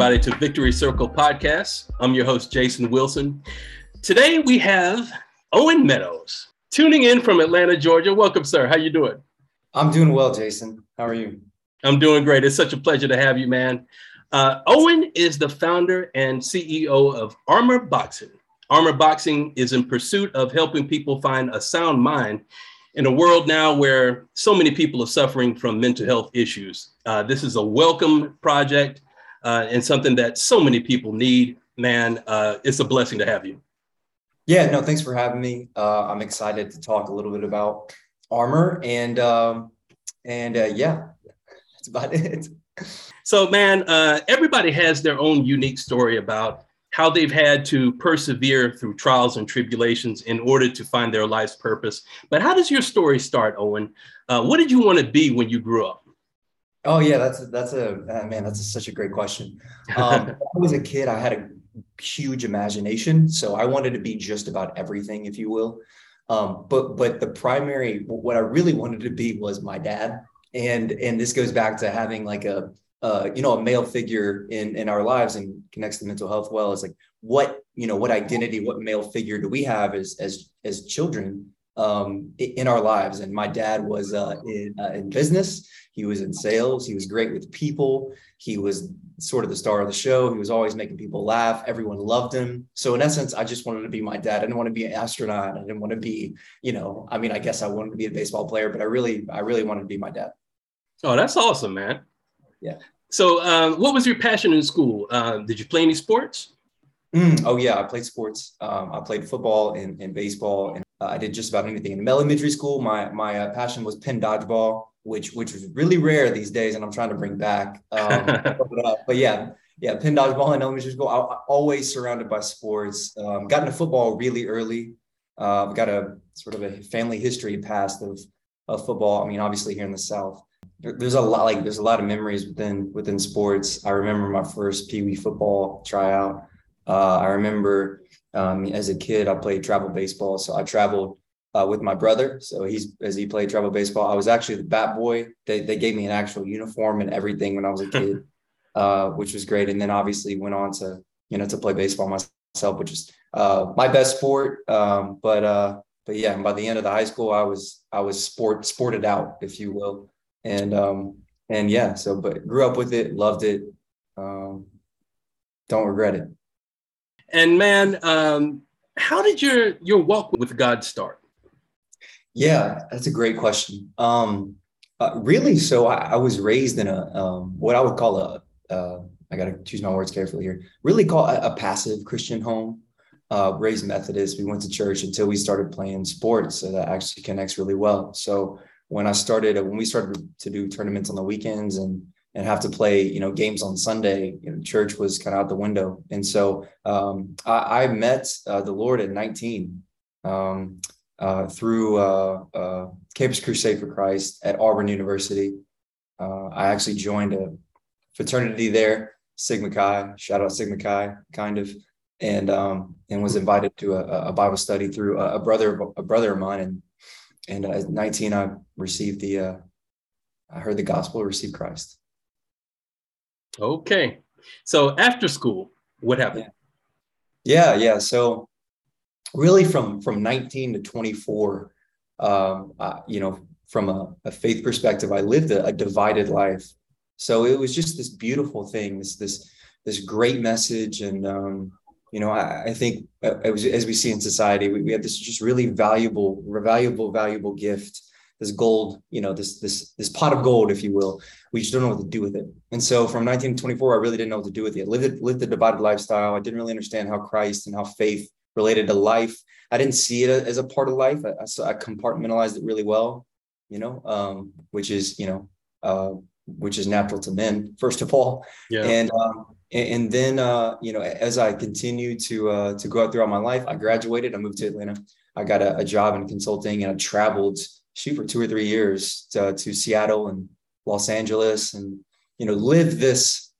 Everybody, to Victory Circle Podcast. I'm your host, Jason Wilson. Today we have Owen Meadows tuning in from Atlanta, Georgia. Welcome, sir. How you doing? I'm doing well, Jason. How are you? I'm doing great. It's such a pleasure to have you, man. Uh, Owen is the founder and CEO of Armor Boxing. Armor Boxing is in pursuit of helping people find a sound mind in a world now where so many people are suffering from mental health issues. Uh, this is a welcome project uh, and something that so many people need. Man, uh, it's a blessing to have you. Yeah, no, thanks for having me. Uh, I'm excited to talk a little bit about armor and um, and uh, yeah, that's about it. So, man, uh, everybody has their own unique story about how they've had to persevere through trials and tribulations in order to find their life's purpose. But how does your story start, Owen? Uh, what did you want to be when you grew up? Oh yeah, that's a, that's a uh, man. That's a, such a great question. Um, when I was a kid, I had a huge imagination, so I wanted to be just about everything, if you will. Um, but but the primary, what I really wanted to be was my dad, and and this goes back to having like a uh, you know a male figure in in our lives and connects to mental health well. It's like what you know what identity, what male figure do we have as as as children um, in our lives. And my dad was uh, in, uh, in business. He was in sales. He was great with people. He was sort of the star of the show. He was always making people laugh. Everyone loved him. So in essence, I just wanted to be my dad. I didn't want to be an astronaut. I didn't want to be, you know, I mean, I guess I wanted to be a baseball player, but I really, I really wanted to be my dad. Oh, that's awesome, man. Yeah. So, um, what was your passion in school? Uh, did you play any sports? Mm, oh yeah, I played sports. Um, I played football and, and baseball, and uh, I did just about anything. In elementary school, my my uh, passion was pin dodgeball, which which was really rare these days, and I'm trying to bring back. Um, but, uh, but, yeah, yeah, pin dodgeball in elementary school. I, I always surrounded by sports. Um, got into football really early. Uh, I've got a sort of a family history past of of football. I mean, obviously here in the South, there's a lot like there's a lot of memories within within sports. I remember my first Pee Wee football tryout. Uh, I remember um, as a kid, I played travel baseball, so I traveled uh, with my brother. So he's as he played travel baseball. I was actually the bat boy. They they gave me an actual uniform and everything when I was a kid, uh, which was great. And then obviously went on to you know to play baseball myself, which is uh, my best sport. Um, but uh, but yeah, by the end of the high school, I was I was sport sported out, if you will. And um, and yeah, so but grew up with it, loved it. Um, don't regret it. And man, um, how did your your walk with God start? Yeah, that's a great question. Um, uh, really, so I, I, was raised in a um, what I would call a uh, I got to choose my words carefully here. Really call a, a passive Christian home. Uh, raised Methodist. We went to church until we started playing sports, so that actually connects really well. So when I started, when we started to do tournaments on the weekends and and have to play, you know, games on Sunday. You know, church was kind of out the window, and so um, I, I, met uh, the Lord at 19 um, uh, through uh, uh Campus Crusade for Christ at Auburn University. Uh, I actually joined a fraternity there, Sigma Chi. Shout out Sigma Chi, kind of, and um, and was invited to a, a Bible study through a, a, brother a brother of mine, and and at 19 I received the uh, I heard the gospel, received Christ. Okay. So after school, what happened? Yeah, yeah. So really from from 19 to 24, um, uh, you know, from a, a, faith perspective, I lived a, a, divided life. So it was just this beautiful thing, this this this great message, and um, you know, I, I think uh, was, as we see in society, we, we have this just really valuable, valuable, valuable gift this gold, you know, this this this pot of gold, if you will. We just don't know what to do with it. And so from 1924, I really didn't know what to do with it. I lived lived a divided lifestyle. I didn't really understand how Christ and how faith related to life. I didn't see it as a part of life. I, I, I compartmentalized it really well, you know, um, which is you know, uh, which is natural to men first of all. Yeah. And um, and, and then uh, you know, as I continued to uh, to go out throughout my life, I graduated. I moved to Atlanta. I got a, a job in consulting, and I traveled shoot for two or three years to, to Seattle and Los Angeles and you know live this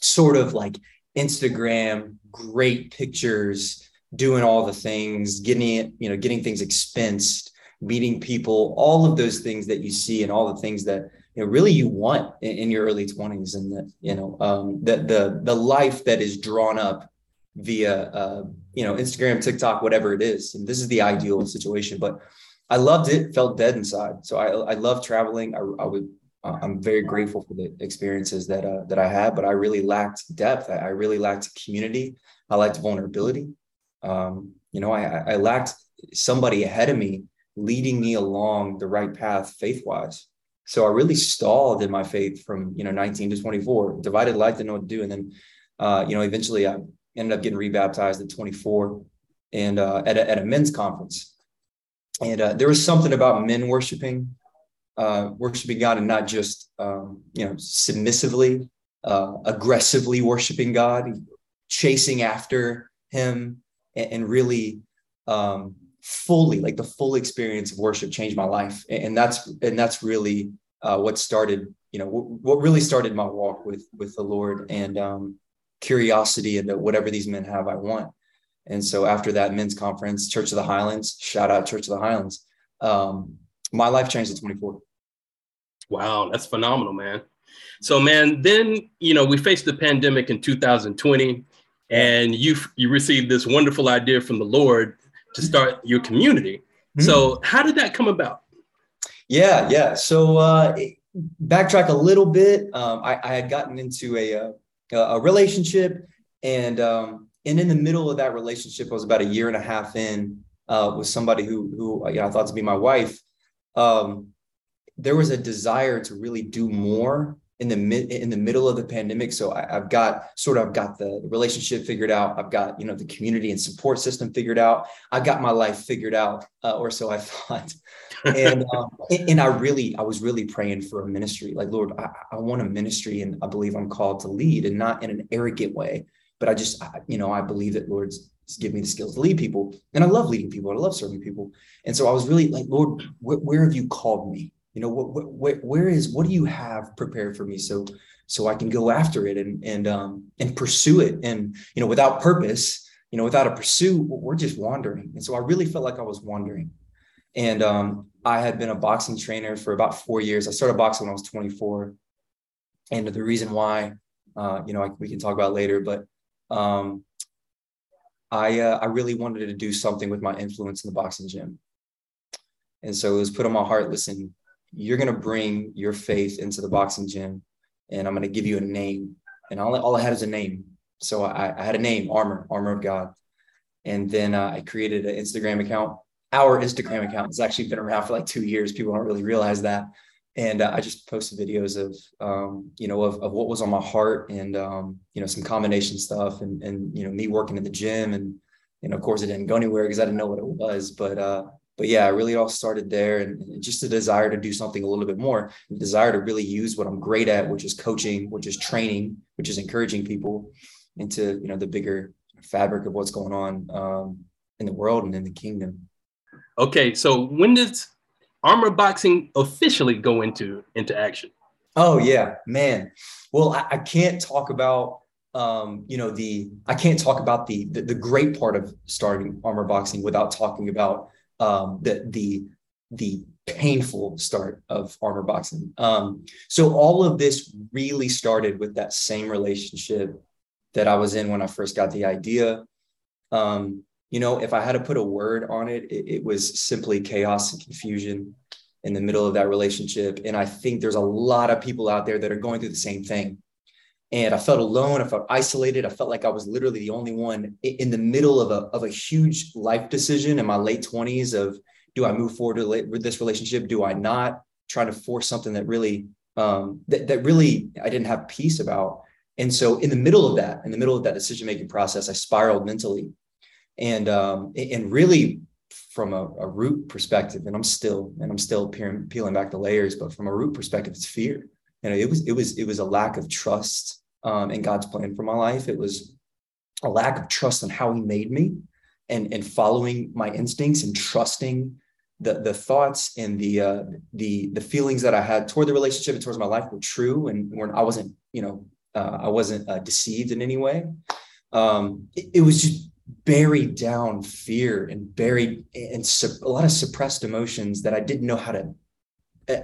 sort of like Instagram great pictures doing all the things getting it you know getting things expensed meeting people all of those things that you see and all the things that you know, really you want in, in, your early 20s and the, you know, um, the, the, the life that is drawn up via, uh, you know, Instagram, TikTok, whatever it is. And this is the ideal situation, but I loved it, felt dead inside. So I, I love traveling. I, I would, I'm very grateful for the experiences that, uh, that I had, but I really lacked depth. I, I really lacked community. I lacked vulnerability. Um, you know, I, I lacked somebody ahead of me leading me along the right path faith wise. So I really stalled in my faith from, you know, 19 to 24, divided life, didn't know what to do. And then, uh, you know, eventually I ended up getting rebaptized at 24 and uh, at, a, at a men's conference. And uh, there was something about men worshiping, uh, worshiping God and not just, um, you know, submissively, uh, aggressively worshiping God, chasing after him and, and really um, fully like the full experience of worship changed my life. And that's and that's really uh, what started you know w- what really started my walk with with the lord and um, curiosity into whatever these men have i want and so after that men's conference church of the highlands shout out church of the highlands um, my life changed at 24 wow that's phenomenal man so man then you know we faced the pandemic in 2020 and you you received this wonderful idea from the lord to start your community. Mm-hmm. So how did that come about? Yeah, yeah. So uh, backtrack a little bit. Um, I, I, had gotten into a uh, a, a relationship, and um, and in the middle of that relationship, I was about a year and a half in uh, with somebody who who you know, I thought to be my wife. Um, there was a desire to really do more in the mid in the middle of the pandemic. So I, have got sort of I've got the relationship figured out. I've got you know the community and support system figured out. I got my life figured out, uh, or so I thought. and um, and I really I was really praying for a ministry. Like Lord, I, I want a ministry, and I believe I'm called to lead, and not in an arrogant way, but I just I, you know I believe that Lord's give me the skills to lead people, and I love leading people. I love serving people, and so I was really like, Lord, wh- where have you called me? you know what, what where is what do you have prepared for me so so i can go after it and and um and pursue it? And you know without purpose you know without a pursuit we're just wandering. And so i really felt like i was wandering. And um i had been a boxing trainer for about four years. I started boxing when i was 24 and the reason why uh you know I, we can talk about later but um i uh, i really wanted to do something with my influence in the boxing gym and so it was put on my heart listen you're to bring your faith into the boxing gym and I'm to give you a name. And all, all I had is a name. So I, I had a name, Armor, Armor of God. And then uh, I created an Instagram account. Our Instagram account has actually been around for like two years. People don't really realize that. And uh, I just posted videos of, um, you know, of, of what was on my heart and, um, you know, some combination stuff and, and, you know, me working in the gym. And, and of course it didn't go anywhere because I didn't know what it was. But, uh, but yeah, I really all started there and just a desire to do something a little bit more, a desire to really use what I'm great at, which is coaching, which is training, which is encouraging people into, you know, the bigger fabric of what's going on um, in the world and in the kingdom. Okay. So when does armor boxing officially go into, into action? Oh yeah, man. Well, I, I can't talk about um, you know the I can't talk about the, the, the great part of starting armor boxing without talking about um, the the the painful start of armor boxing. Um, so all of this really started with that same relationship that I was in when I first got the idea. Um, you know, if I had to put a word on it, it, it was simply chaos and confusion in the middle of that relationship. And I think there's a lot of people out there that are going through the same thing and I felt alone. I felt isolated. I felt like I was literally the only one in the middle of a, of a huge life decision in my late 20s of do I move forward with this relationship? Do I not? Trying to force something that really um, that, that really I didn't have peace about. And so in the middle of that, in the middle of that decision making process, I spiraled mentally, and um, and really from a, a, root perspective, and I'm still and I'm still peeling, peeling back the layers, but from a root perspective, it's fear you know, it was it was it was a lack of trust um, in God's plan for my life. It was a lack of trust in how He made me, and and following my instincts and trusting the the thoughts and the uh, the the feelings that I had toward the relationship and towards my life were true, and when I wasn't you know uh, I wasn't uh, deceived in any way. Um, it, it, was just buried down fear and buried and su- a lot of suppressed emotions that I didn't know how to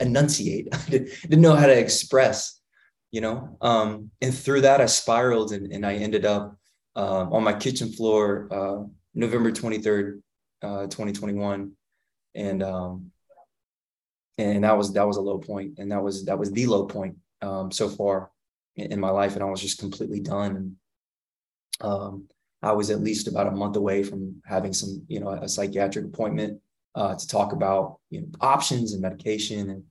enunciate. I didn't know how to express, you know. Um, and through that, I spiraled and, and I ended up um, on my kitchen floor uh, November 23rd, uh, 2021. And um, and that was that was a low point and that was that was the low point um, so far in, my life and i was just completely done um, i was at least about a month away from having some you know a psychiatric appointment uh, to talk about you know options and medication and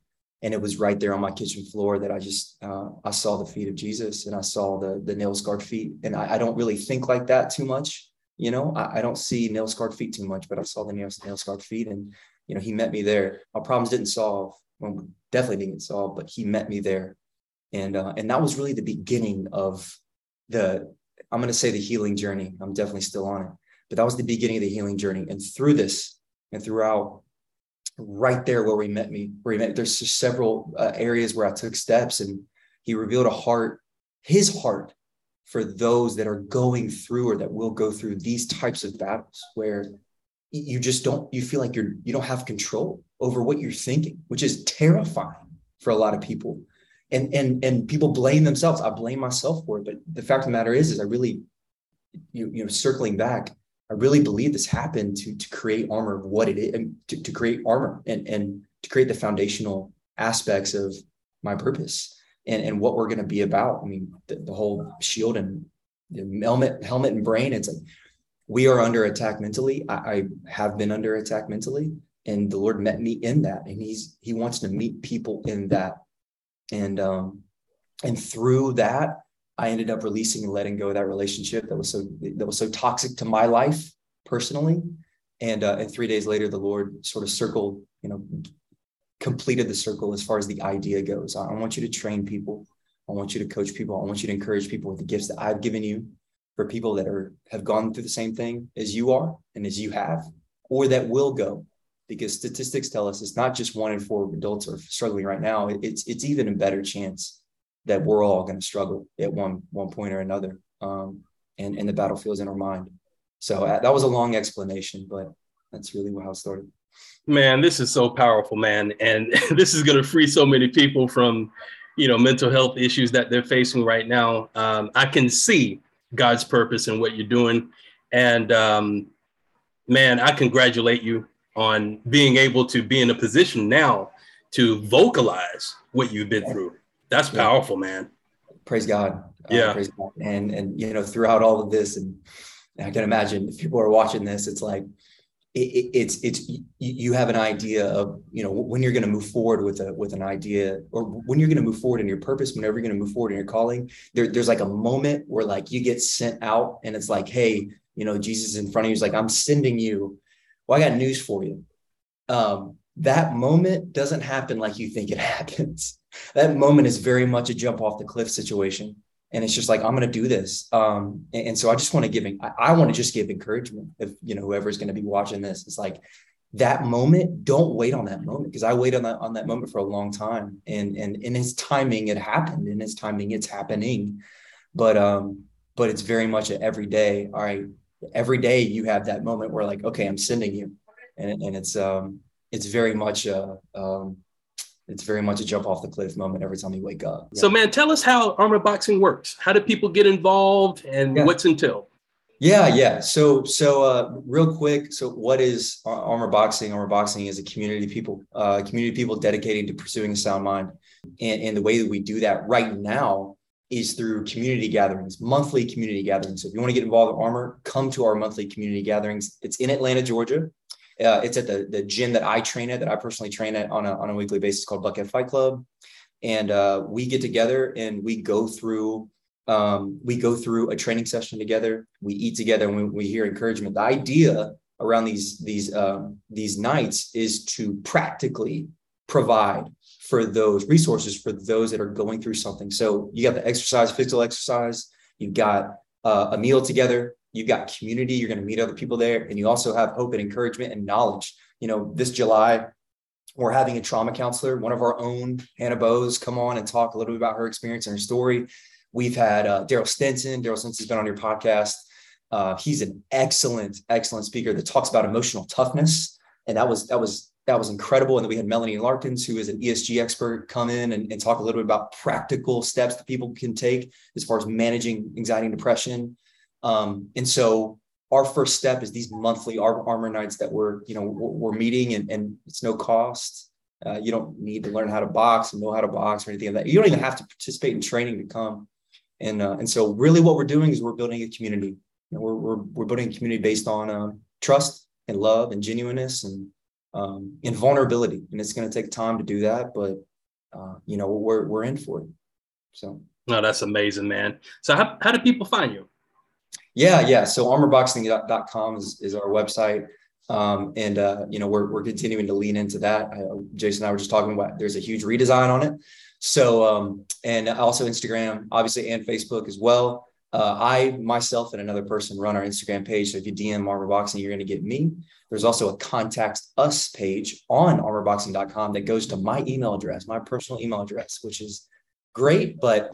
and it was right there on my kitchen floor that i just uh, i saw the feet of jesus and i saw the the nail scarred feet and I, I don't really think like that too much you know I, I, don't see nail scarred feet too much but i saw the nail, nail scarred feet and you know, he met me there. Our problems didn't solve. Well, definitely didn't solve, but he met me there, and uh, and that was really the beginning of the. I'm going to say the healing journey. I'm definitely still on it, but that was the beginning of the healing journey. And through this, and throughout, right there where we met me, where he met, there's just several uh, areas where I took steps, and he revealed a heart, his heart, for those that are going through or that will go through these types of battles, where you just don't you feel like you're you don't have control over what you're thinking which is terrifying for a lot of people and and and people blame themselves i blame myself for it but the fact of the matter is is i really you, you know circling back i really believe this happened to to create armor of what it is and to, to create armor and and to create the foundational aspects of my purpose and and what we're going to be about i mean the, the whole shield and helmet helmet and brain it's like we are under attack mentally. I, I have been under attack mentally, and the Lord met me in that, and He's He wants to meet people in that, and um, and through that, I ended up releasing and letting go of that relationship that was so that was so toxic to my life personally, and uh, and three days later, the Lord sort of circled, you know, completed the circle as far as the idea goes. I want you to train people. I want you to coach people. I want you to encourage people with the gifts that I've given you for people that are have gone through the same thing as you are and as you have, or that will go. Because statistics tell us it's not just one in four adults are struggling right now. It's it's even a better chance that we're all going to struggle at one one point or another. Um, and and the battlefield's in our mind. So uh, that was a long explanation, but that's really how it started. Man, this is so powerful, man, and this is going to free so many people from, you know, mental health issues that they're facing right now. Um, I can see God's purpose and what you're doing. And um, man, I congratulate you on being able to be in a position now to vocalize what you've been through. That's powerful, man. Praise God. Uh, yeah. Uh, praise God. And and you know, throughout all of this, and I can imagine if people are watching this, it's like it, it's it's you have an idea of you know when you're going to move forward with a with an idea or when you're going to move forward in your purpose whenever you're going to move forward in your calling there, there's like a moment where like you get sent out and it's like hey you know jesus in front of you is like i'm sending you well i got news for you. Um, that moment doesn't happen like you think it happens. That moment is very much a jump off the cliff situation. And it's just like i'm going to do this. Um, and, and, so i just want to give I, I want to just give encouragement if you know whoever's going to be watching this. It's like that moment don't wait on that moment because i waited on that on that moment for a long time. And and in his timing it happened in his timing it's happening. But um but it's very much a every day all right every day you have that moment where like okay i'm sending you and, and it's um it's very much a um it's very much a jump off the cliff moment every time you wake up. Yeah. So, man, tell us how armor boxing works. How do people get involved, and yeah. what's entailed? Yeah, yeah. So, so uh, real quick. So, what is armor boxing? Armor boxing is a community of people, uh, community people dedicating to pursuing a sound mind, and and the way that we do that right now is through community gatherings, monthly community gatherings. So, if you want to get involved in armor, come to our monthly community gatherings. It's in Atlanta, Georgia. Uh, it's at the, the gym that I train at, that I personally train at on a, on a weekly basis called Buckhead Fight Club. And uh, we get together and we go through um, we go through a training session together. We eat together and we, we hear encouragement. The idea around these these um, these nights is to practically provide for those resources for those that are going through something. So you got the exercise, physical exercise. You've got uh, a meal together you've got community, you're going to meet other people there, and you also have hope and encouragement and knowledge. You know, this July, we're having a trauma counselor, one of our own, Hannah Bose, come on and talk a little bit about her experience and her story. We've had uh, Daryl Stinson. Daryl Stinson's been on your podcast. Uh, he's an excellent, excellent speaker that talks about emotional toughness, and that was that was that was incredible. And then we had Melanie Larkins, who is an ESG expert, come in and, and talk a little bit about practical steps that people can take as far as managing anxiety and depression. Um, and so our first step is these monthly armor nights that we're, you know, we're meeting and, and it's no cost. Uh, you don't need to learn how to box and know how to box or anything like that. You don't even have to participate in training to come. And, uh, and so really what we're doing is we're building a community. You know, we're, we're, we're building a community based on uh, trust and love and genuineness and um, and vulnerability. And it's going to take time to do that, but uh, you know we're we're in for it. So. No, that's amazing, man. So how how do people find you? Yeah, yeah. So armorboxing.com is, is our website. Um, and uh, you know we're we're continuing to lean into that. I, Jason and I were just talking about. There's a huge redesign on it. So um, and also Instagram, obviously, and Facebook as well. Uh, I myself and another person run our Instagram page. So if you DM Armor Boxing, you're going to get me. There's also a contact us page on armorboxing.com that goes to my email address, my personal email address, which is great, but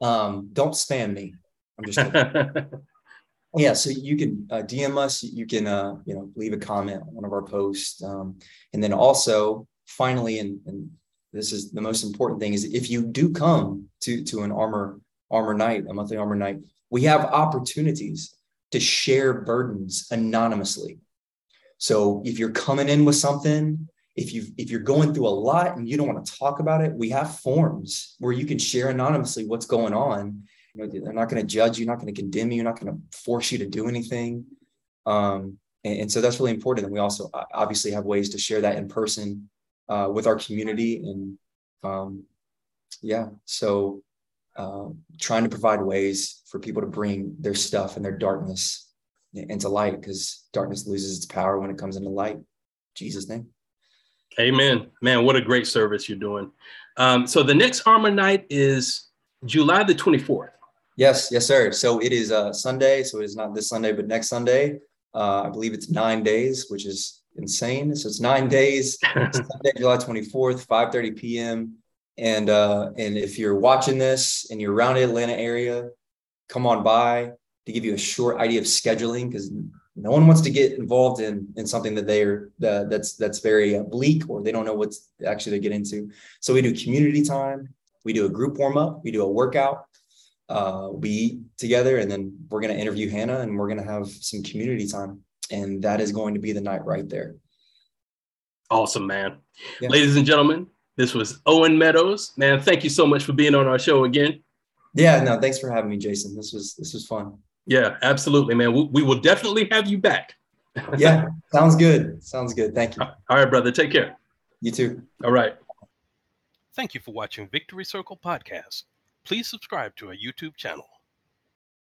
um, don't spam me. I'm just yeah. So you can uh, DM us. You can uh, you know leave a comment on one of our posts, um, and then also finally, and, and this is the most important thing is if you do come to to an armor armor night, a monthly armor night, we have opportunities to share burdens anonymously. So if you're coming in with something, if you if you're going through a lot and you don't want to talk about it, we have forms where you can share anonymously what's going on. You know, they're not going to judge you, not going to condemn you, not going to force you to do anything. Um, and, and, so that's really important. And we also obviously have ways to share that in person uh, with our community. And um, yeah, so uh, trying to provide ways for people to bring their stuff and their darkness into light because darkness loses its power when it comes into light. Jesus' name. Amen. Man, what a great service you're doing. Um, so the next Armor Night is July the 24th. Yes, yes, sir. So it is uh, Sunday. So it is not this Sunday, but next Sunday. Uh, I believe it's nine days, which is insane. So it's nine days. Sunday, July 24th, 5:30 p.m. And uh, and if you're watching this and you're around the Atlanta area, come on by to give you a short idea of scheduling because no one wants to get involved in in something that they're uh, that's that's very uh, bleak or they don't know what's actually to get into. So we do community time, we do a group warm up, we do a workout, uh, we eat together, and then we're gonna interview Hannah and we're gonna have some community time, and that is going to be the night right there. Awesome, man. Yeah. Ladies and gentlemen, this was Owen Meadows. Man, thank you so much for being on our show again. Yeah, no, thanks for having me, Jason. This was this was fun. Yeah, absolutely, man. We, we will definitely have you back. yeah, sounds good. Sounds good. Thank you. All right, brother. Take care. You too. All right. Thank you for watching Victory Circle Podcast. Please subscribe to our YouTube channel.